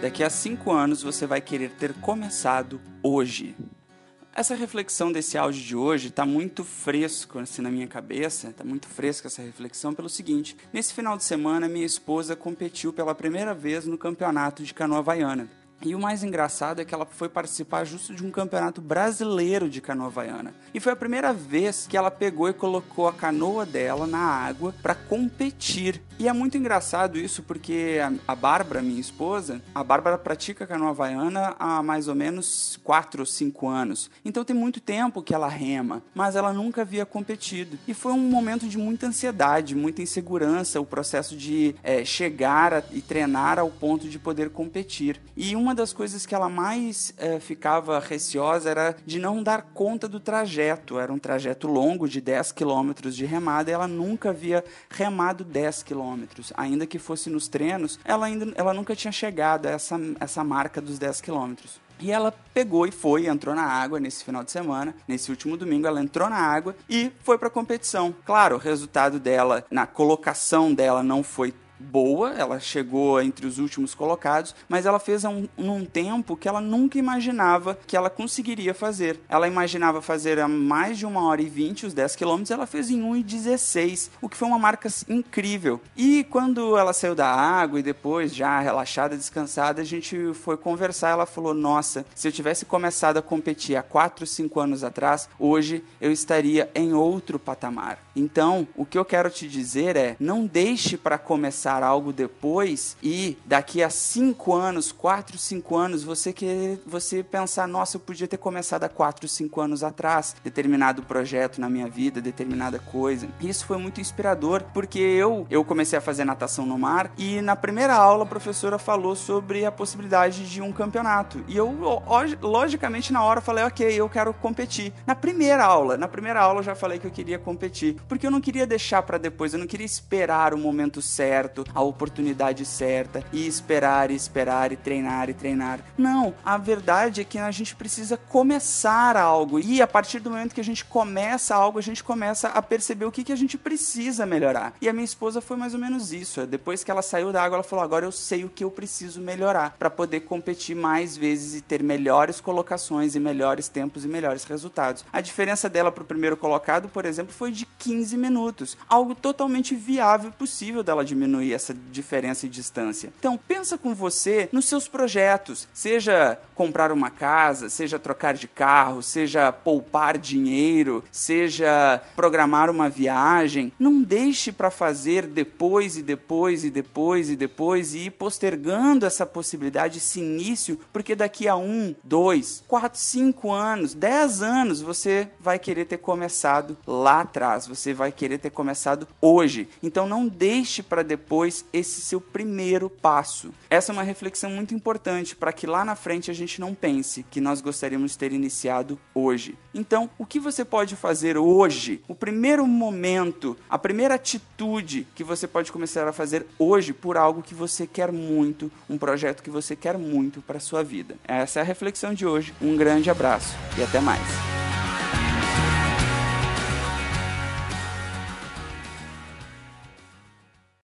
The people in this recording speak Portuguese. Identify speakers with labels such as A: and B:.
A: daqui a cinco anos você vai querer ter começado hoje? Essa reflexão desse áudio de hoje está muito fresco assim, na minha cabeça, está muito fresca essa reflexão pelo seguinte: nesse final de semana, minha esposa competiu pela primeira vez no campeonato de canoa havaiana. E o mais engraçado é que ela foi participar justo de um campeonato brasileiro de canoa havaiana. E foi a primeira vez que ela pegou e colocou a canoa dela na água para competir. E é muito engraçado isso porque a Bárbara, minha esposa, a Bárbara pratica canoa havaiana há mais ou menos 4 ou 5 anos. Então tem muito tempo que ela rema, mas ela nunca havia competido. E foi um momento de muita ansiedade, muita insegurança, o processo de é, chegar a, e treinar ao ponto de poder competir. E uma das coisas que ela mais é, ficava receosa era de não dar conta do trajeto. Era um trajeto longo de 10 quilômetros de remada e ela nunca havia remado 10 quilômetros. Ainda que fosse nos treinos, ela ainda ela nunca tinha chegado a essa, essa marca dos 10 quilômetros. E ela pegou e foi, entrou na água nesse final de semana, nesse último domingo, ela entrou na água e foi para a competição. Claro, o resultado dela, na colocação dela, não foi boa, ela chegou entre os últimos colocados, mas ela fez um, num tempo que ela nunca imaginava que ela conseguiria fazer. Ela imaginava fazer a mais de uma hora e vinte os 10 quilômetros, ela fez em 1 e 16, o que foi uma marca incrível. E quando ela saiu da água e depois, já relaxada, descansada, a gente foi conversar. Ela falou: Nossa, se eu tivesse começado a competir há 4, 5 anos atrás, hoje eu estaria em outro patamar. Então, o que eu quero te dizer é: não deixe para começar começar algo depois e daqui a cinco anos, quatro, cinco anos, você querer, você pensar, nossa, eu podia ter começado há quatro, cinco anos atrás, determinado projeto na minha vida, determinada coisa. Isso foi muito inspirador, porque eu, eu comecei a fazer natação no mar e na primeira aula a professora falou sobre a possibilidade de um campeonato. E eu, logicamente, na hora falei, ok, eu quero competir. Na primeira aula, na primeira aula eu já falei que eu queria competir, porque eu não queria deixar para depois, eu não queria esperar o momento certo certo, a oportunidade certa e esperar e esperar e treinar e treinar. Não, a verdade é que a gente precisa começar algo e a partir do momento que a gente começa algo, a gente começa a perceber o que, que a gente precisa melhorar. E a minha esposa foi mais ou menos isso. Depois que ela saiu da água, ela falou: agora eu sei o que eu preciso melhorar para poder competir mais vezes e ter melhores colocações e melhores tempos e melhores resultados. A diferença dela para o primeiro colocado, por exemplo, foi de 15 minutos, algo totalmente viável e possível dela diminuir essa diferença e distância. Então, pensa com você nos seus projetos, seja comprar uma casa, seja trocar de carro, seja poupar dinheiro, seja programar uma viagem. Não deixe para fazer depois e depois e depois e depois e ir postergando essa possibilidade, esse início, porque daqui a um, dois, quatro, cinco anos, dez anos você vai querer ter começado lá atrás, você vai querer ter começado hoje. Então não deixe para depois depois esse seu primeiro passo. Essa é uma reflexão muito importante para que lá na frente a gente não pense que nós gostaríamos de ter iniciado hoje. Então, o que você pode fazer hoje? O primeiro momento, a primeira atitude que você pode começar a fazer hoje por algo que você quer muito, um projeto que você quer muito para sua vida. Essa é a reflexão de hoje. Um grande abraço e até mais.